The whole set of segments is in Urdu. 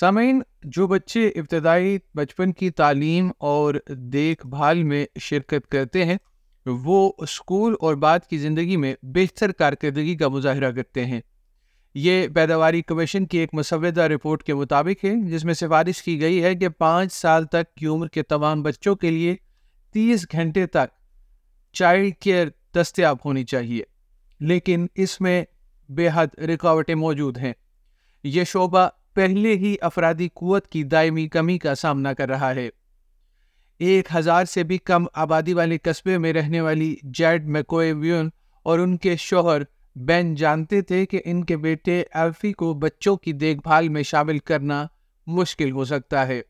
سامعین جو بچے ابتدائی بچپن کی تعلیم اور دیکھ بھال میں شرکت کرتے ہیں وہ اسکول اور بعد کی زندگی میں بہتر کارکردگی کا مظاہرہ کرتے ہیں یہ پیداواری کمیشن کی ایک مسودہ رپورٹ کے مطابق ہے جس میں سفارش کی گئی ہے کہ پانچ سال تک کی عمر کے تمام بچوں کے لیے تیس گھنٹے تک چائلڈ کیئر دستیاب ہونی چاہیے لیکن اس میں بے حد رکاوٹیں موجود ہیں یہ شعبہ پہلے ہی افرادی قوت کی دائمی کمی کا سامنا کر رہا ہے ایک ہزار سے بھی کم آبادی والے قصبے میں رہنے والی جیڈ ویون اور ان کے شوہر بین جانتے تھے کہ ان کے بیٹے ایلفی کو بچوں کی دیکھ بھال میں شامل کرنا مشکل ہو سکتا ہے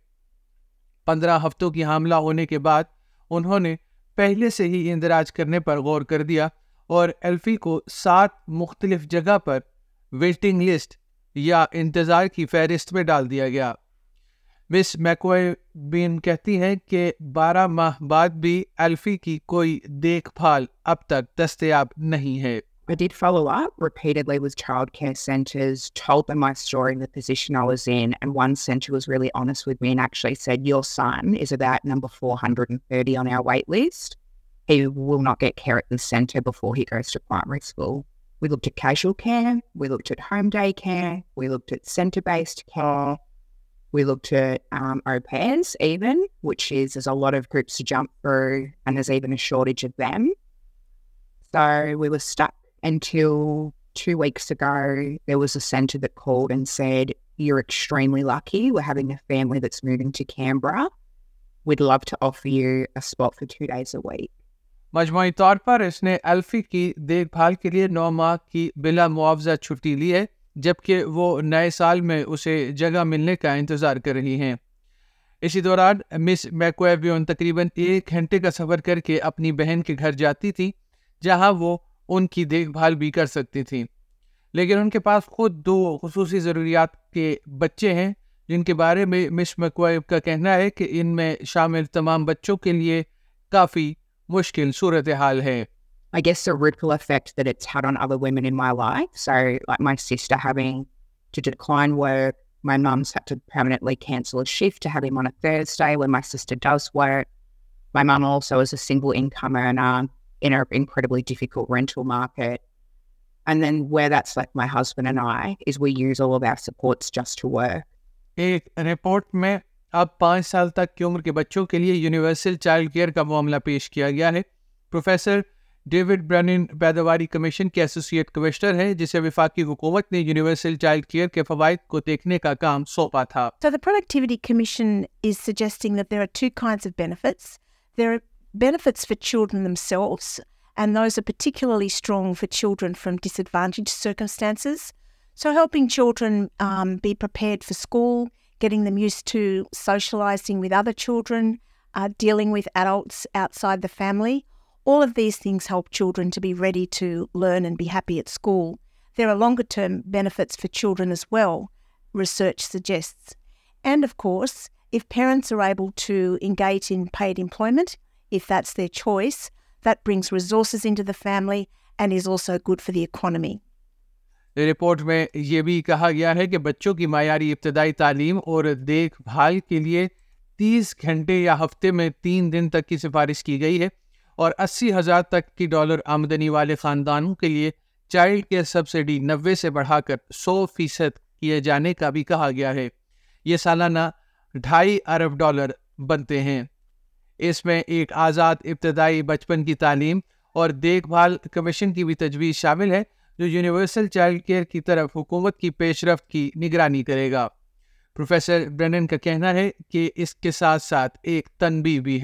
پندرہ ہفتوں کی حاملہ ہونے کے بعد انہوں نے پہلے سے ہی اندراج کرنے پر غور کر دیا اور ایلفی کو سات مختلف جگہ پر ویٹنگ لسٹ یا انتظار کی فہرست میں ڈال دیا گیا مس میکوئے بین کہتی ہیں کہ بارہ ماہ بعد بھی الفی کی کوئی دیکھ بھال اب تک دستیاب نہیں ہے I did follow up repeatedly with childcare centres, told them my story and the position I was in. And one centre was really honest with me and actually said, Your son is about number 430 on our wait list. He will not get care at the centre before he goes to primary school. We looked at casual care. We looked at home day care. We looked at centre based care. We looked at um, au pairs, even, which is there's a lot of groups to jump through and there's even a shortage of them. So we were stuck until two weeks ago. There was a centre that called and said, You're extremely lucky. We're having a family that's moving to Canberra. We'd love to offer you a spot for two days a week. مجموعی طور پر اس نے الفی کی دیکھ بھال کے لیے نو ماہ کی بلا معاوضہ چھٹی لی ہے جبکہ وہ نئے سال میں اسے جگہ ملنے کا انتظار کر رہی ہیں اسی دوران مس میکویبیون تقریباً ایک گھنٹے کا سفر کر کے اپنی بہن کے گھر جاتی تھی جہاں وہ ان کی دیکھ بھال بھی کر سکتی تھیں لیکن ان کے پاس خود دو خصوصی ضروریات کے بچے ہیں جن کے بارے میں مس میکویب کا کہنا ہے کہ ان میں شامل تمام بچوں کے لیے کافی مشکل صورتحال ہے I guess the ripple effect that it's had on other women in my life. So, like my sister having to decline work, my mum's had to permanently cancel a shift to have him on a Thursday when my sister does work. My mum also is a single income earner in an incredibly difficult rental market. And then, where that's like my husband and I, is we use all of our supports just to work. A report mein اب پانچ سال تک کی عمر کے بچوں کے لیے یونیورسل چائلڈ کیئر کا معاملہ پیش کیا گیا ہے پروفیسر ڈیوڈ برنن پیداواری کمیشن کے ایسوسیٹ کمشنر ہیں جسے وفاقی حکومت نے یونیورسل چائلڈ کیئر کے فوائد کو دیکھنے کا کام سونپا تھا so the productivity commission is suggesting that there are two kinds of benefits there are benefits for children themselves and those are particularly strong for children from disadvantaged circumstances so helping children um, be prepared for school getting them used to socialising with other children, uh, dealing with adults outside the family. All of these things help children to be ready to learn and be happy at school. There are longer-term benefits for children as well, research suggests. And of course, if parents are able to engage in paid employment, if that's their choice, that brings resources into the family and is also good for the economy. Report میں یہ بھی کہا گیا ہے کہ بچوں کی معیاری ابتدائی تعلیم اور دیکھ بھال کے لیے تیس گھنٹے یا ہفتے میں تین دن تک کی سفارش کی گئی ہے اور اسی ہزار تک کی ڈالر آمدنی والے خاندانوں کے لیے چائلڈ کیئر سبسڈی نوے سے بڑھا کر سو فیصد کیے جانے کا بھی کہا گیا ہے یہ سالانہ ڈھائی ارب ڈالر بنتے ہیں اس میں ایک آزاد ابتدائی بچپن کی تعلیم اور دیکھ بھال کمیشن کی بھی تجویز شامل ہے جو یونیورسل چائلڈ کیئر کی طرف حکومت کی پیش رفت کی نگرانی کرے گا پروفیسر کا کہنا ہے کہ اس کے ساتھ ساتھ ایک بھی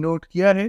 کیا ہے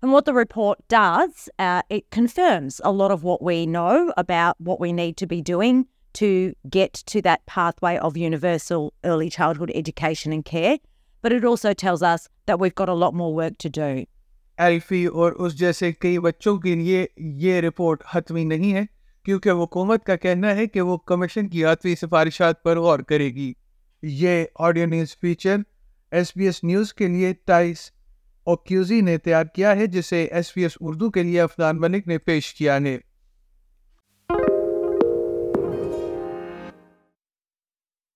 And what the report does, uh, it confirms a lot of what we know about what we need to be doing to get to that pathway of universal early childhood education and care. But it also tells us that we've got a lot more work to do. Elfy اور اس جیسے کئی بچوں کے لیے یہ رپورٹ حتمی نہیں ہے کیونکہ حکومت کا کہنا ہے کہ وہ کمیشن کی آتوی سفارشات پر غور کرے گی یہ audio news feature S B S news کے لیے تائیس اوکیوزی نے تیار کیا ہے جسے ایس وی ایس اردو کے لیے افغان ملک نے پیش کیا ہے